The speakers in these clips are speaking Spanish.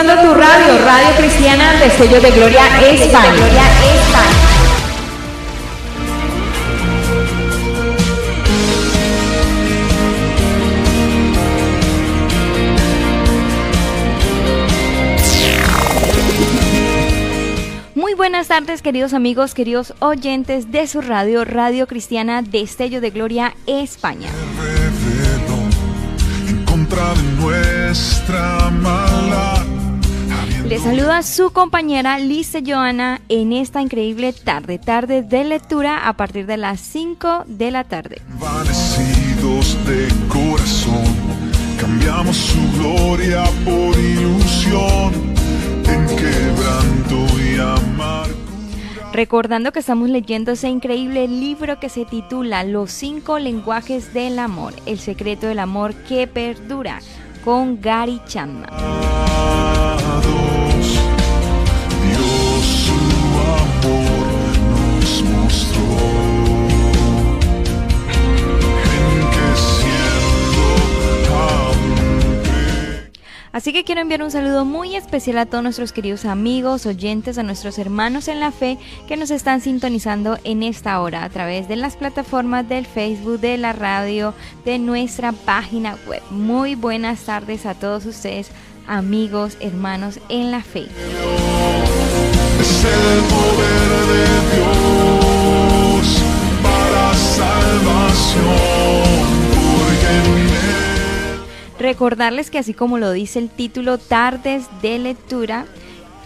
Sintonizando tu radio, Radio Cristiana de Sello de Gloria España. Muy buenas tardes, queridos amigos, queridos oyentes de su radio, Radio Cristiana Destello de Gloria España. Le saluda su compañera Lisa Joana en esta increíble tarde, tarde de lectura a partir de las 5 de la tarde. de corazón, cambiamos su gloria por ilusión, en quebranto y amargura. Recordando que estamos leyendo ese increíble libro que se titula Los cinco lenguajes del amor, el secreto del amor que perdura, con Gary Chapman. Así que quiero enviar un saludo muy especial a todos nuestros queridos amigos, oyentes, a nuestros hermanos en la fe que nos están sintonizando en esta hora a través de las plataformas del Facebook, de la radio, de nuestra página web. Muy buenas tardes a todos ustedes, amigos, hermanos en la fe. Es el poder de Dios para salvación. Recordarles que así como lo dice el título Tardes de Lectura,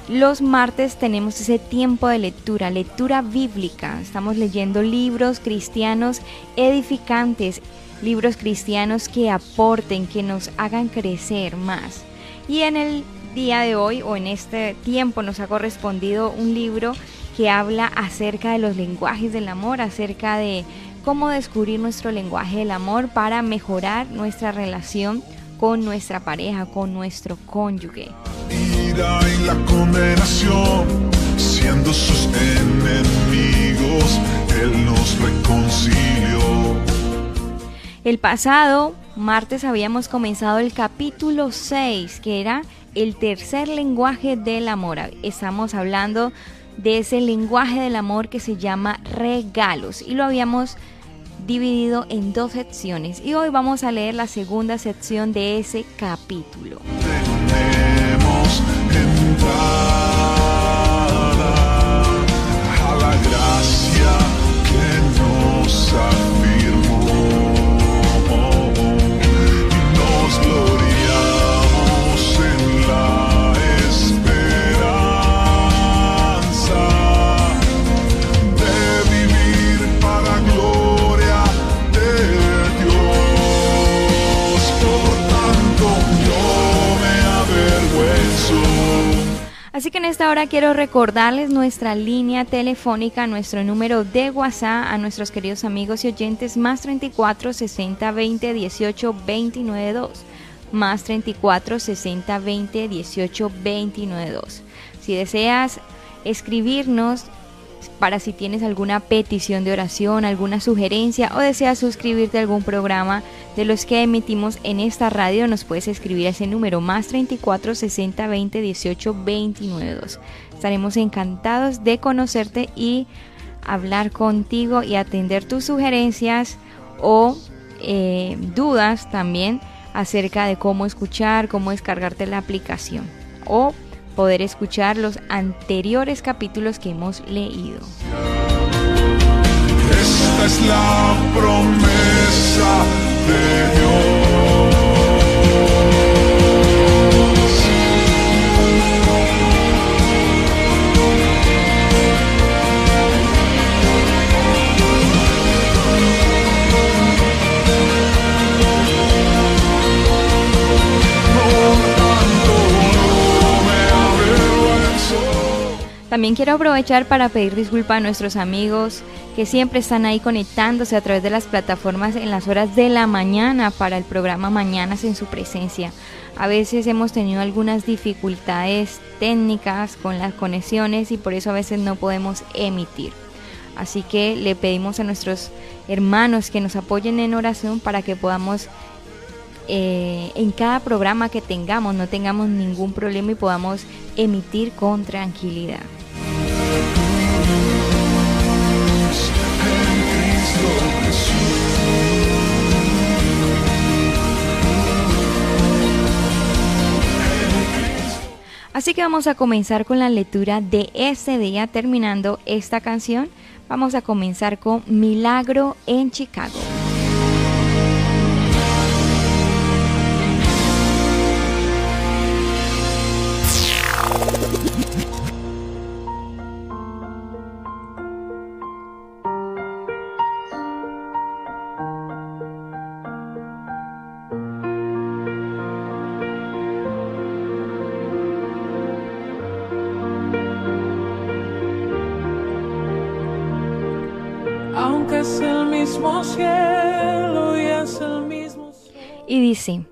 los martes tenemos ese tiempo de lectura, lectura bíblica. Estamos leyendo libros cristianos edificantes, libros cristianos que aporten, que nos hagan crecer más. Y en el día de hoy o en este tiempo nos ha correspondido un libro que habla acerca de los lenguajes del amor, acerca de cómo descubrir nuestro lenguaje del amor para mejorar nuestra relación con nuestra pareja, con nuestro cónyuge. la condenación, siendo sus enemigos, Él nos reconcilió. El pasado martes habíamos comenzado el capítulo 6, que era el tercer lenguaje del amor. Estamos hablando de ese lenguaje del amor que se llama regalos y lo habíamos dividido en dos secciones y hoy vamos a leer la segunda sección de ese capítulo. Así que en esta hora quiero recordarles nuestra línea telefónica, nuestro número de WhatsApp a nuestros queridos amigos y oyentes más 34 60 20 18 29 2 más 34 60 20 18 29 2. Si deseas escribirnos para si tienes alguna petición de oración, alguna sugerencia o deseas suscribirte a algún programa de los que emitimos en esta radio, nos puedes escribir a ese número más 34 60 20 18 29 2. Estaremos encantados de conocerte y hablar contigo y atender tus sugerencias o eh, dudas también acerca de cómo escuchar, cómo descargarte la aplicación o poder escuchar los anteriores capítulos que hemos leído. Esta es la promesa de Dios. También quiero aprovechar para pedir disculpas a nuestros amigos que siempre están ahí conectándose a través de las plataformas en las horas de la mañana para el programa Mañanas en su presencia. A veces hemos tenido algunas dificultades técnicas con las conexiones y por eso a veces no podemos emitir. Así que le pedimos a nuestros hermanos que nos apoyen en oración para que podamos eh, en cada programa que tengamos no tengamos ningún problema y podamos emitir con tranquilidad. Así que vamos a comenzar con la lectura de este día, terminando esta canción. Vamos a comenzar con Milagro en Chicago. Y dice,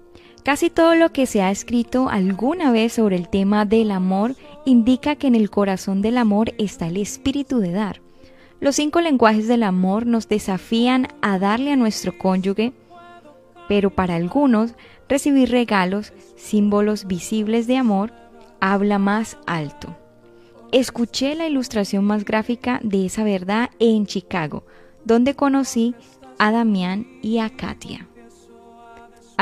casi todo lo que se ha escrito alguna vez sobre el tema del amor indica que en el corazón del amor está el espíritu de dar. Los cinco lenguajes del amor nos desafían a darle a nuestro cónyuge, pero para algunos recibir regalos, símbolos visibles de amor, habla más alto. Escuché la ilustración más gráfica de esa verdad en Chicago, donde conocí a Damián y a Katia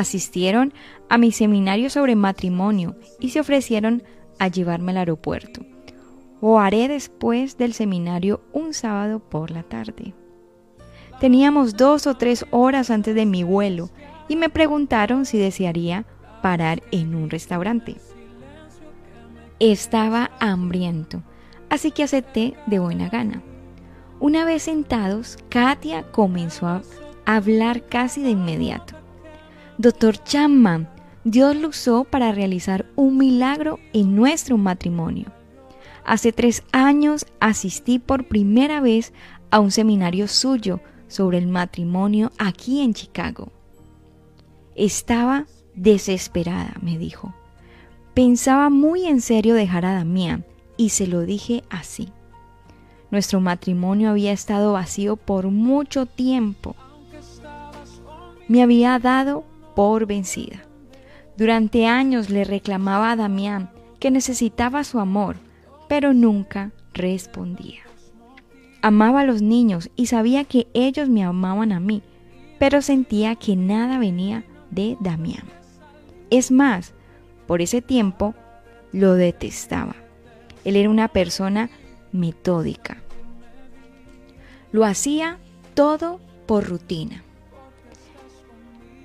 asistieron a mi seminario sobre matrimonio y se ofrecieron a llevarme al aeropuerto. O haré después del seminario un sábado por la tarde. Teníamos dos o tres horas antes de mi vuelo y me preguntaron si desearía parar en un restaurante. Estaba hambriento, así que acepté de buena gana. Una vez sentados, Katia comenzó a hablar casi de inmediato. Doctor Chapman, Dios lo usó para realizar un milagro en nuestro matrimonio. Hace tres años asistí por primera vez a un seminario suyo sobre el matrimonio aquí en Chicago. Estaba desesperada, me dijo. Pensaba muy en serio dejar a Damián y se lo dije así. Nuestro matrimonio había estado vacío por mucho tiempo. Me había dado por vencida. Durante años le reclamaba a Damián que necesitaba su amor, pero nunca respondía. Amaba a los niños y sabía que ellos me amaban a mí, pero sentía que nada venía de Damián. Es más, por ese tiempo lo detestaba. Él era una persona metódica. Lo hacía todo por rutina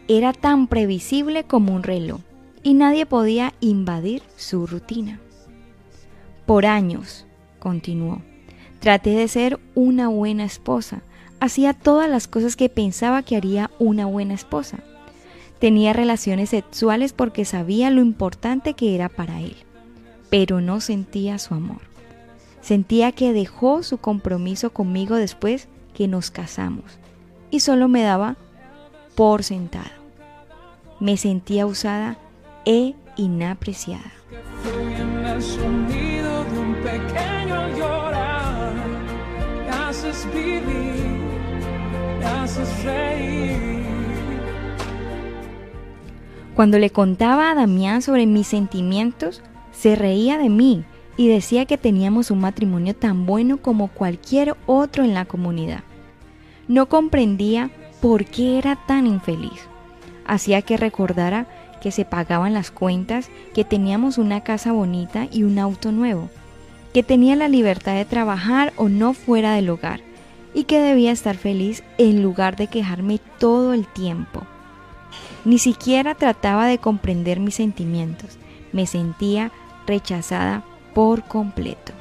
era tan previsible como un reloj y nadie podía invadir su rutina. Por años, continuó, traté de ser una buena esposa, hacía todas las cosas que pensaba que haría una buena esposa. Tenía relaciones sexuales porque sabía lo importante que era para él, pero no sentía su amor. Sentía que dejó su compromiso conmigo después que nos casamos y solo me daba por sentado. Me sentía usada e inapreciada. Cuando le contaba a Damián sobre mis sentimientos, se reía de mí y decía que teníamos un matrimonio tan bueno como cualquier otro en la comunidad. No comprendía por qué era tan infeliz. Hacía que recordara que se pagaban las cuentas, que teníamos una casa bonita y un auto nuevo, que tenía la libertad de trabajar o no fuera del hogar y que debía estar feliz en lugar de quejarme todo el tiempo. Ni siquiera trataba de comprender mis sentimientos, me sentía rechazada por completo.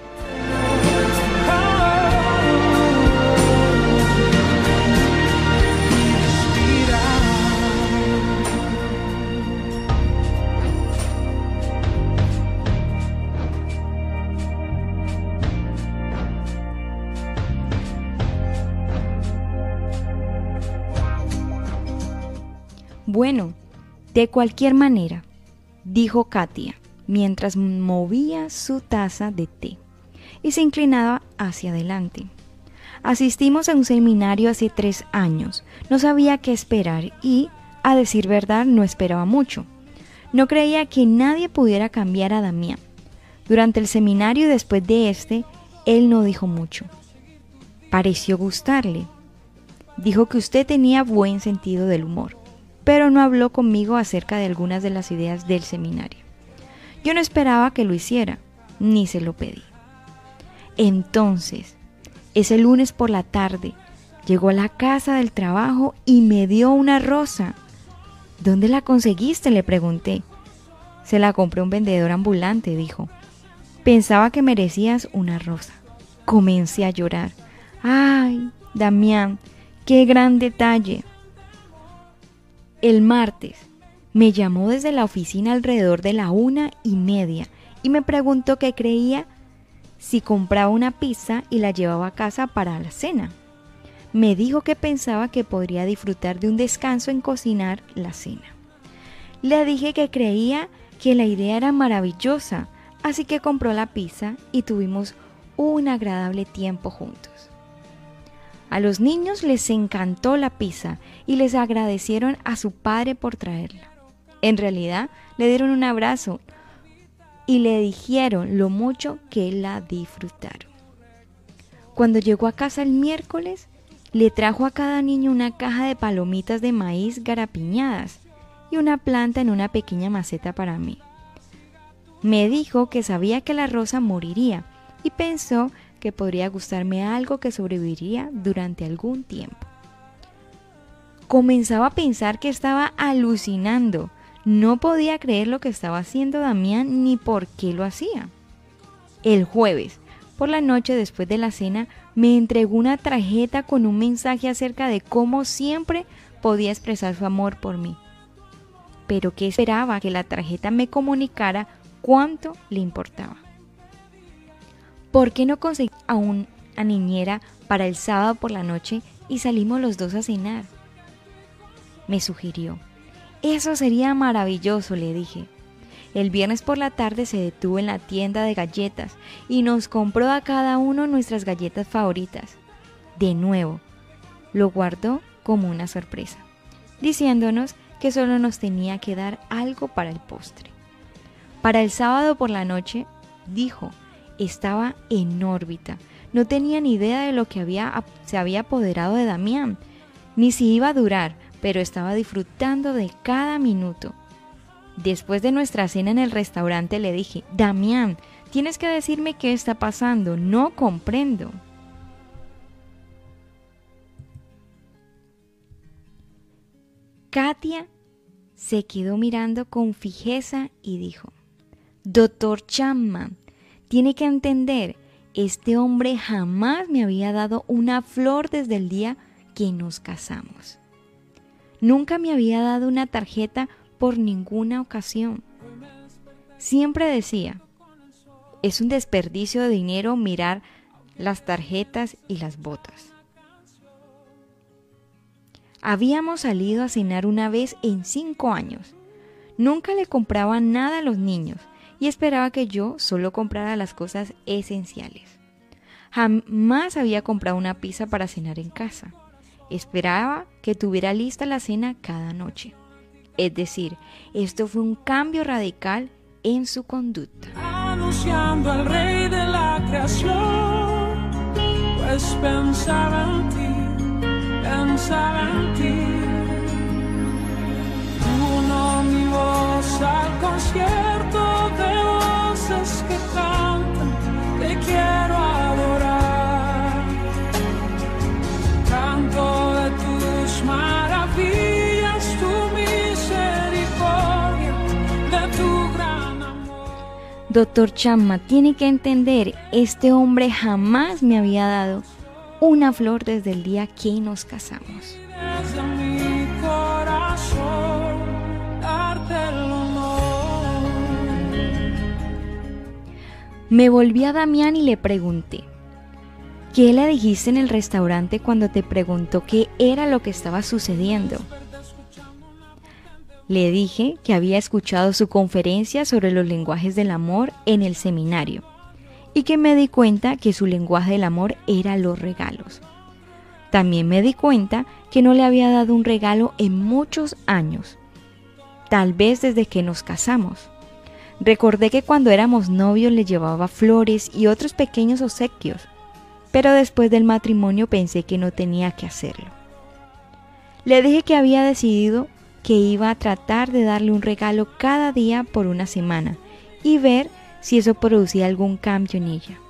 Bueno, de cualquier manera, dijo Katia, mientras movía su taza de té y se inclinaba hacia adelante. Asistimos a un seminario hace tres años, no sabía qué esperar y, A decir verdad, no esperaba mucho. No creía que nadie pudiera cambiar a Damián. Durante el seminario y después de este, él no dijo mucho. Pareció gustarle. Dijo que usted tenía buen sentido del humor, pero no habló conmigo acerca de algunas de las ideas del seminario. Yo no esperaba que lo hiciera, ni se lo pedí. Entonces, ese lunes por la tarde, llegó a la casa del trabajo y me dio una rosa. ¿Dónde la conseguiste? le pregunté. Se la compré un vendedor ambulante, dijo. Pensaba que merecías una rosa. Comencé a llorar. ¡Ay, Damián! ¡Qué gran detalle! El martes me llamó desde la oficina alrededor de la una y media y me preguntó qué creía si compraba una pizza y la llevaba a casa para la cena. Me dijo que pensaba que podría disfrutar de un descanso en cocinar la cena. Le dije que creía que la idea era maravillosa, así que compró la pizza y tuvimos un agradable tiempo juntos. A los niños les encantó la pizza y les agradecieron a su padre por traerla. En realidad, le dieron un abrazo y le dijeron lo mucho que la disfrutaron. Cuando llegó a casa el miércoles, le trajo a cada niño una caja de palomitas de maíz garapiñadas y una planta en una pequeña maceta para mí. Me dijo que sabía que la rosa moriría y pensó que podría gustarme algo que sobreviviría durante algún tiempo. Comenzaba a pensar que estaba alucinando no podía creer lo que estaba haciendo Damián ni por qué lo hacía. El jueves, por la noche después de la cena, me entregó una tarjeta con un mensaje acerca de cómo siempre podía expresar su amor por mí. Pero que esperaba que la tarjeta me comunicara cuánto le importaba. ¿Por qué no conseguí a una niñera para el sábado por la noche y salimos los dos a cenar? Me sugirió. Eso sería maravilloso, le dije. El viernes por la tarde se detuvo en la tienda de galletas y nos compró a cada uno nuestras galletas favoritas. De nuevo, lo guardó como una sorpresa, diciéndonos que solo nos tenía que dar algo para el postre. Para el sábado por la noche, dijo, estaba en órbita. No tenía ni idea de lo que había, se había apoderado de Damián, ni si iba a durar, pero estaba disfrutando de cada minuto. Después de nuestra cena en el restaurante le dije, Damián, tienes que decirme qué está pasando, no comprendo. Katia se quedó mirando con fijeza y dijo, Doctor Chapman, tiene que entender, este hombre jamás me había dado una flor desde el día que nos casamos. Nunca me había dado una tarjeta por ninguna ocasión. Siempre decía, es un desperdicio de dinero mirar las tarjetas y las botas. Habíamos salido a cenar una vez en cinco años. Nunca le compraba nada a los niños y esperaba que yo solo comprara las cosas esenciales. Jamás había comprado una pizza para cenar en casa. Esperaba que tuviera lista la cena cada noche. Es decir, esto fue un cambio radical en su conducta. Anunciando al rey de la creación, pues pensaba en ti, pensaba en ti. Doctor Chamma tiene que entender, este hombre jamás me había dado una flor desde el día que nos casamos. Me volví a Damián y le pregunté, ¿qué le dijiste en el restaurante cuando te preguntó qué era lo que estaba sucediendo? Le dije que había escuchado su conferencia sobre los lenguajes del amor en el seminario y que me di cuenta que su lenguaje del amor era los regalos. También me di cuenta que no le había dado un regalo en muchos años, tal vez desde que nos casamos. Recordé que cuando éramos novios le llevaba flores y otros pequeños obsequios, pero después del matrimonio pensé que no tenía que hacerlo. Le dije que había decidido que iba a tratar de darle un regalo cada día por una semana y ver si eso producía algún cambio en ella.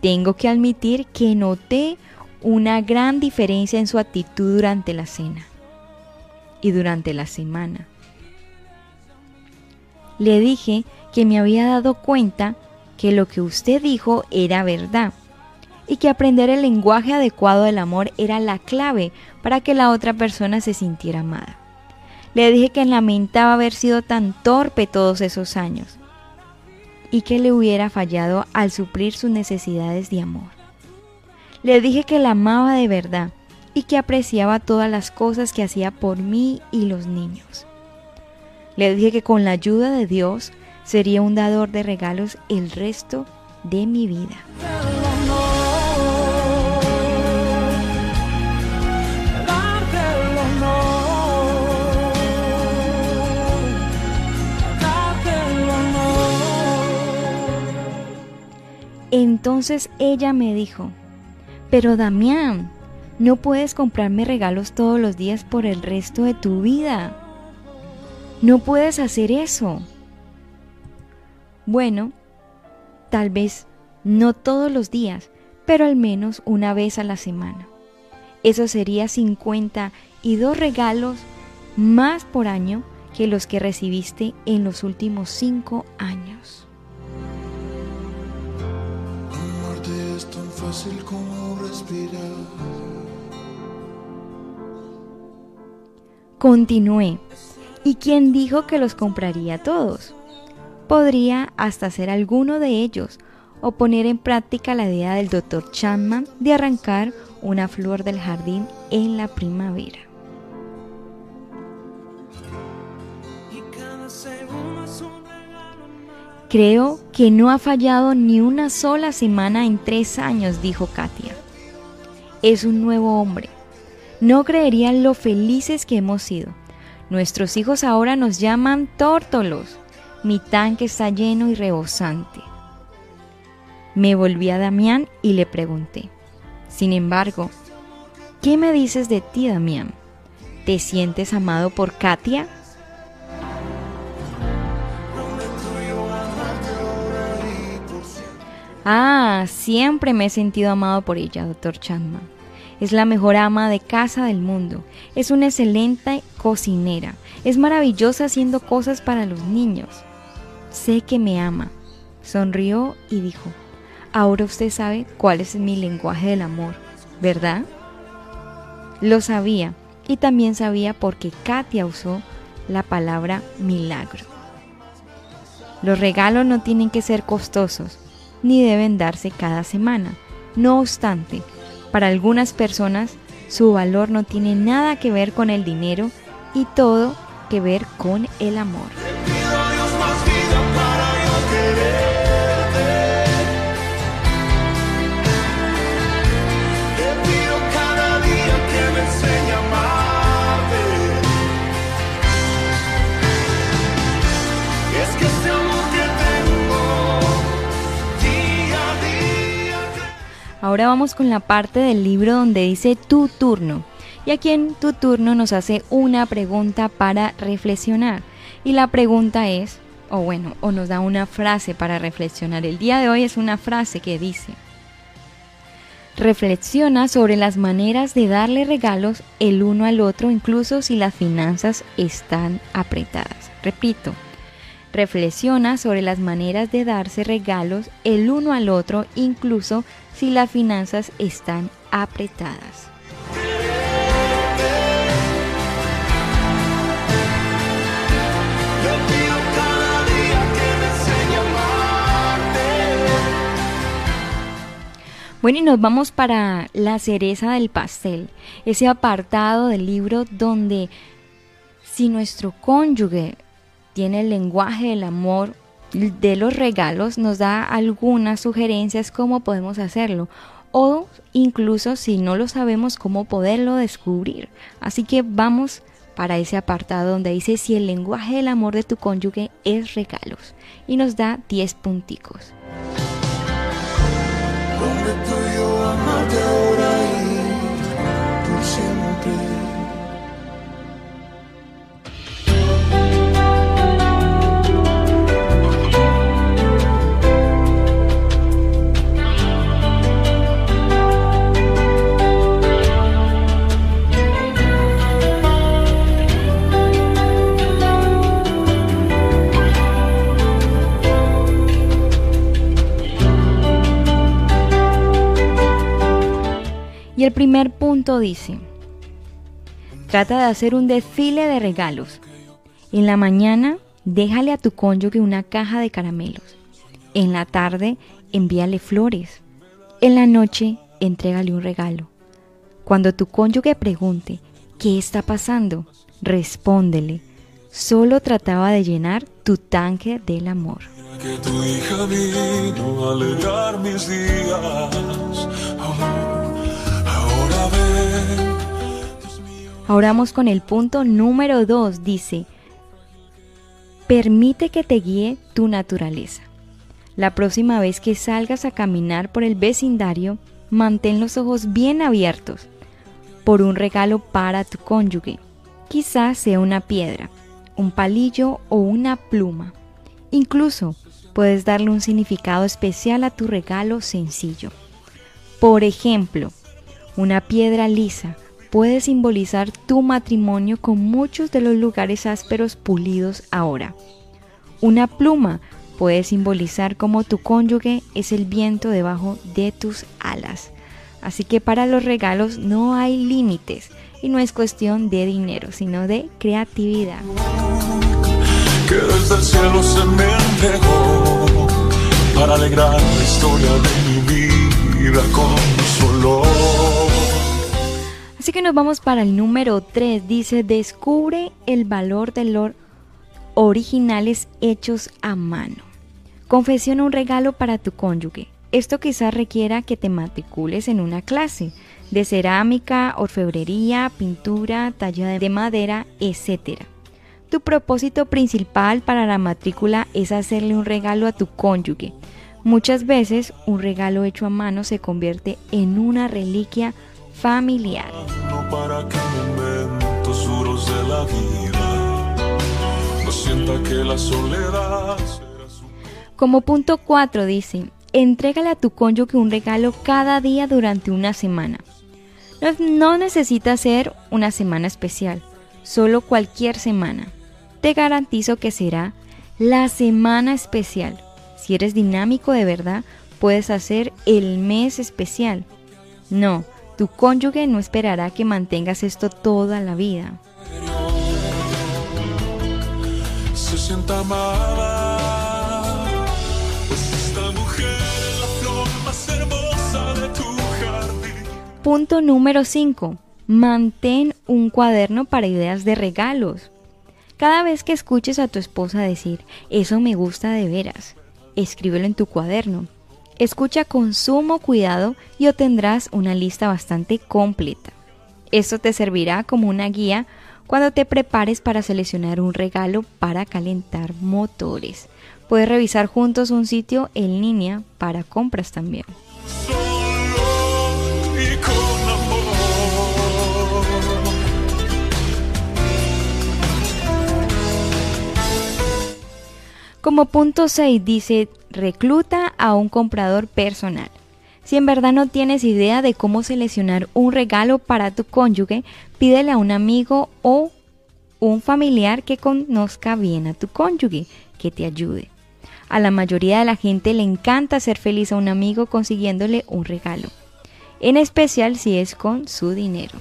Tengo que admitir que noté una gran diferencia en su actitud durante la cena y durante la semana. Le dije que me había dado cuenta que lo que usted dijo era verdad y que aprender el lenguaje adecuado del amor era la clave para que la otra persona se sintiera amada. Le dije que lamentaba haber sido tan torpe todos esos años y que le hubiera fallado al suplir sus necesidades de amor. Le dije que la amaba de verdad y que apreciaba todas las cosas que hacía por mí y los niños. Le dije que con la ayuda de Dios sería un dador de regalos el resto de mi vida. Entonces ella me dijo, pero Damián, no puedes comprarme regalos todos los días por el resto de tu vida. No puedes hacer eso. Bueno, tal vez no todos los días, pero al menos una vez a la semana. Eso sería 52 regalos más por año que los que recibiste en los últimos 5 años. Continué. ¿Y quién dijo que los compraría todos? Podría hasta ser alguno de ellos o poner en práctica la idea del Dr. Chapman de arrancar una flor del jardín en la primavera. Creo que no ha fallado ni una sola semana en tres años, dijo Katia. Es un nuevo hombre. No creerían lo felices que hemos sido. Nuestros hijos ahora nos llaman tórtolos. Mi tanque está lleno y rebosante. Me volví a Damián y le pregunté. Sin embargo, ¿qué me dices de ti, Damián? ¿Te sientes amado por Katia? Ah, siempre me he sentido amado por ella, doctor Chapman. Es la mejor ama de casa del mundo. Es una excelente cocinera. Es maravillosa haciendo cosas para los niños. Sé que me ama. Sonrió y dijo, ahora usted sabe cuál es mi lenguaje del amor, ¿verdad? Lo sabía y también sabía porque Katia usó la palabra milagro. Los regalos no tienen que ser costosos ni deben darse cada semana. No obstante, para algunas personas su valor no tiene nada que ver con el dinero y todo que ver con el amor. Ahora vamos con la parte del libro donde dice tu turno. Y aquí en tu turno nos hace una pregunta para reflexionar. Y la pregunta es, o bueno, o nos da una frase para reflexionar. El día de hoy es una frase que dice, reflexiona sobre las maneras de darle regalos el uno al otro, incluso si las finanzas están apretadas. Repito, reflexiona sobre las maneras de darse regalos el uno al otro, incluso si las finanzas están apretadas. Bueno, y nos vamos para la cereza del pastel, ese apartado del libro donde si nuestro cónyuge tiene el lenguaje del amor de los regalos nos da algunas sugerencias cómo podemos hacerlo o incluso si no lo sabemos cómo poderlo descubrir. Así que vamos para ese apartado donde dice si el lenguaje del amor de tu cónyuge es regalos y nos da 10 punticos. El primer punto dice, trata de hacer un desfile de regalos. En la mañana, déjale a tu cónyuge una caja de caramelos. En la tarde, envíale flores. En la noche, entrégale un regalo. Cuando tu cónyuge pregunte, ¿qué está pasando? Respóndele, solo trataba de llenar tu tanque del amor. Que tu hija vino a mis. Ahora vamos con el punto número 2. Dice, permite que te guíe tu naturaleza. La próxima vez que salgas a caminar por el vecindario, mantén los ojos bien abiertos por un regalo para tu cónyuge. Quizás sea una piedra, un palillo o una pluma. Incluso puedes darle un significado especial a tu regalo sencillo. Por ejemplo, una piedra lisa puede simbolizar tu matrimonio con muchos de los lugares ásperos pulidos ahora. Una pluma puede simbolizar cómo tu cónyuge es el viento debajo de tus alas. Así que para los regalos no hay límites y no es cuestión de dinero, sino de creatividad. que desde el cielo se me para alegrar la historia de mi vida con. Así que nos vamos para el número 3. Dice, descubre el valor de los originales hechos a mano. Confesiona un regalo para tu cónyuge. Esto quizás requiera que te matricules en una clase de cerámica, orfebrería, pintura, talla de madera, etc. Tu propósito principal para la matrícula es hacerle un regalo a tu cónyuge. Muchas veces un regalo hecho a mano se convierte en una reliquia familiar. No para que en momentos duros de la vida no sienta que la soledad será su Como punto 4 dice, entrégale a tu cónyuge un regalo cada día durante una semana. No, no necesita ser una semana especial, solo cualquier semana. Te garantizo que será la semana especial. Si eres dinámico de verdad, puedes hacer el mes especial. No, tu cónyuge no esperará que mantengas esto toda la vida. se sienta amada. Pues esta mujer es la flor más hermosa de tu jardín. Punto número 5. Mantén un cuaderno para ideas de regalos. Cada vez que escuches a tu esposa decir, eso me gusta de veras, escríbelo en tu cuaderno. Escucha con sumo cuidado y obtendrás una lista bastante completa. Esto te servirá como una guía cuando te prepares para seleccionar un regalo para calentar motores. Puedes revisar juntos un sitio en línea para compras también. Como punto 6 dice, recluta a un comprador personal. Si en verdad no tienes idea de cómo seleccionar un regalo para tu cónyuge, pídele a un amigo o un familiar que conozca bien a tu cónyuge que te ayude. A la mayoría de la gente le encanta hacer feliz a un amigo consiguiéndole un regalo, en especial si es con su dinero.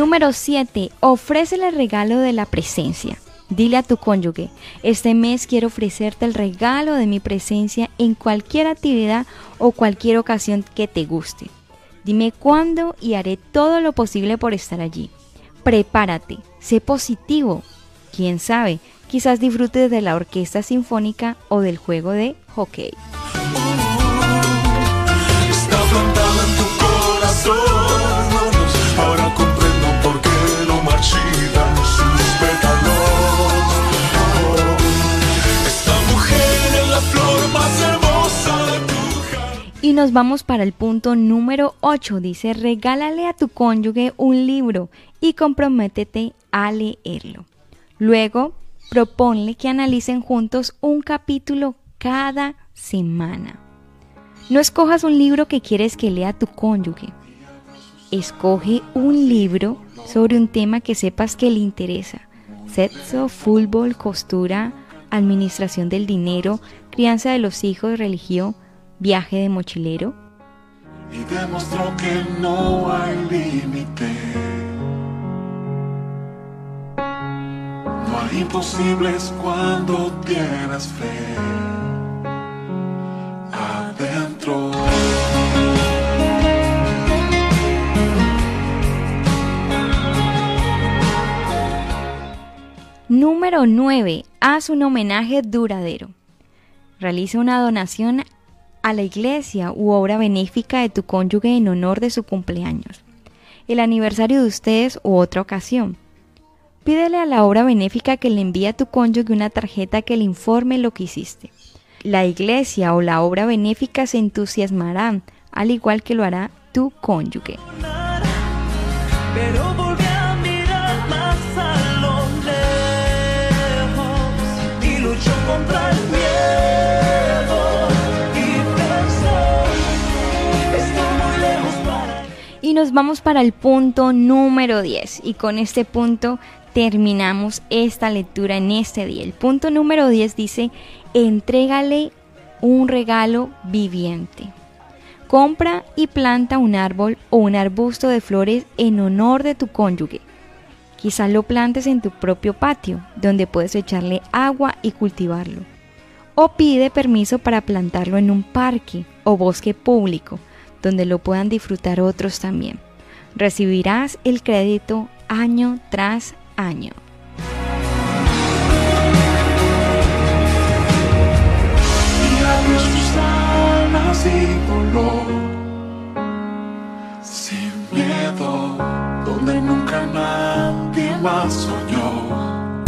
Número 7. Ofrécele el regalo de la presencia. Dile a tu cónyuge, este mes quiero ofrecerte el regalo de mi presencia en cualquier actividad o cualquier ocasión que te guste. Dime cuándo y haré todo lo posible por estar allí. prepárate, sé positivo. Quién sabe, quizás disfrutes de la orquesta sinfónica o del juego de hockey. Nos vamos para el punto número 8. Dice, regálale a tu cónyuge un libro y comprométete a leerlo. Luego, proponle que analicen juntos un capítulo cada semana. No escojas un libro que quieres que lea tu cónyuge. Escoge un libro sobre un tema que sepas que le interesa. Sexo, fútbol, costura, administración del dinero, crianza de los hijos, religión, viaje de mochilero. Y demostró que no hay límite. No hay imposibles cuando tienes fe. Adentro. Número 9. Haz un homenaje duradero. Realiza una donación a la iglesia u obra benéfica de tu cónyuge en honor de su cumpleaños, el aniversario de ustedes u otra ocasión. Pídele a la obra benéfica que le envíe a tu cónyuge una tarjeta que le informe lo que hiciste. La iglesia o la obra benéfica se entusiasmarán, al igual que lo hará tu cónyuge. Nos vamos para el punto número 10. Y con este punto terminamos esta lectura en este día. El punto número 10 dice, entrégale un regalo viviente. Compra y planta un árbol o un arbusto de flores en honor de tu cónyuge. Quizás lo plantes en tu propio patio, donde puedes echarle agua y cultivarlo. O pide permiso para plantarlo en un parque o bosque público, donde lo puedan disfrutar otros también. Recibirás el crédito año tras año. Sin miedo, donde nunca nadie más soñó.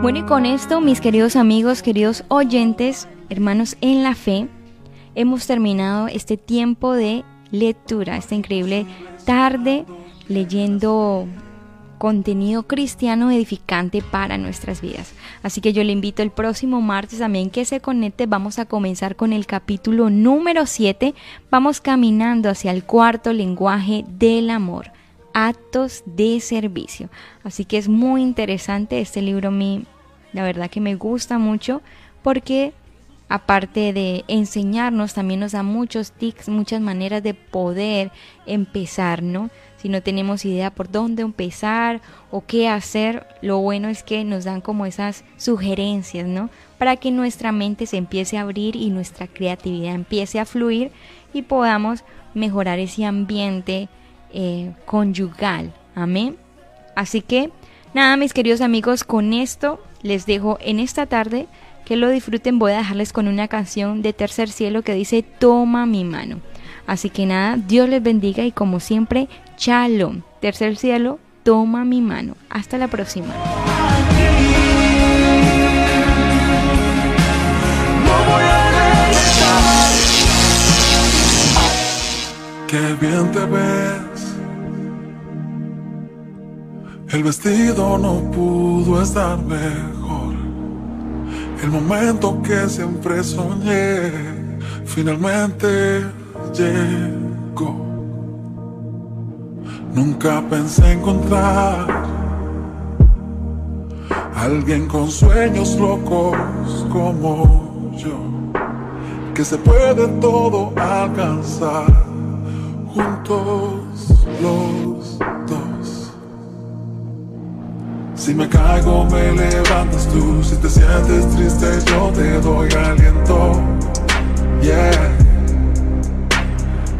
Bueno, y con esto, mis queridos amigos, queridos oyentes, hermanos en la fe, hemos terminado este tiempo de lectura, esta increíble tarde leyendo contenido cristiano edificante para nuestras vidas. Así que yo le invito el próximo martes también que se conecte. Vamos a comenzar con el capítulo número 7. Vamos caminando hacia el cuarto lenguaje del amor, actos de servicio. Así que es muy interesante este libro, a la verdad que me gusta mucho porque aparte de enseñarnos, también nos da muchos tips, muchas maneras de poder empezar, ¿no? Si no tenemos idea por dónde empezar o qué hacer, lo bueno es que nos dan como esas sugerencias, ¿no? Para que nuestra mente se empiece a abrir y nuestra creatividad empiece a fluir y podamos mejorar ese ambiente eh, conyugal. Amén. Así que, nada, mis queridos amigos, con esto les dejo en esta tarde. Que lo disfruten, voy a dejarles con una canción de Tercer Cielo que dice Toma mi mano. Así que nada, Dios les bendiga y como siempre, Shalom. Tercer Cielo, toma mi mano. Hasta la próxima. Qué bien te ves. El vestido no pudo estar. El momento que siempre soñé finalmente llegó. Nunca pensé encontrar alguien con sueños locos como yo, que se puede todo alcanzar juntos los. Si me caigo me levantas tú, si te sientes triste yo te doy aliento. Yeah.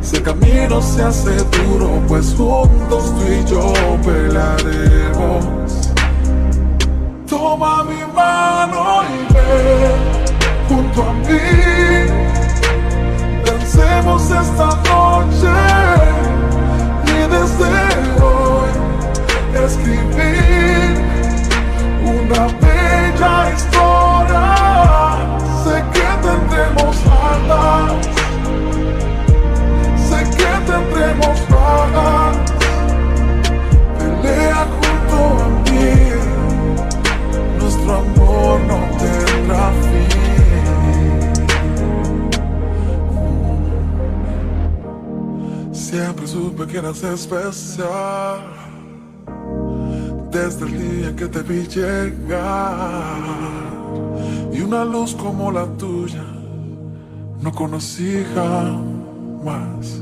Sé el camino se hace duro, pues juntos tú y yo pelearemos. Toma mi mano y ven junto a mí. Dancemos esta noche y desde hoy escribir una bella historia. Sé que tendremos alas tendremos paz. Pelea junto a mí, nuestro amor no tendrá fin. Siempre supe que eras especial. Desde el día que te vi llegar y una luz como la tuya no conocí jamás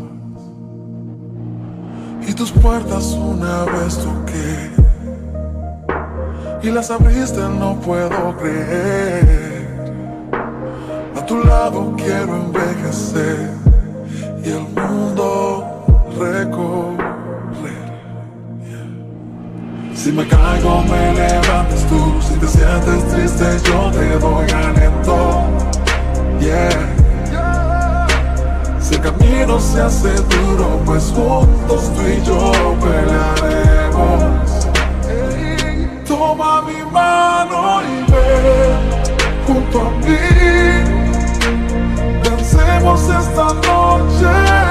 y tus puertas una vez toqué y las abriste, no puedo creer. A tu lado quiero envejecer y el mundo recorrer. Si me caigo, me levantas tú. Si te sientes triste, yo te doy aliento. Yeah. Si el camino se hace duro, pues juntos tú y yo pelearemos. Toma mi mano y ven junto a mí. Dancemos esta noche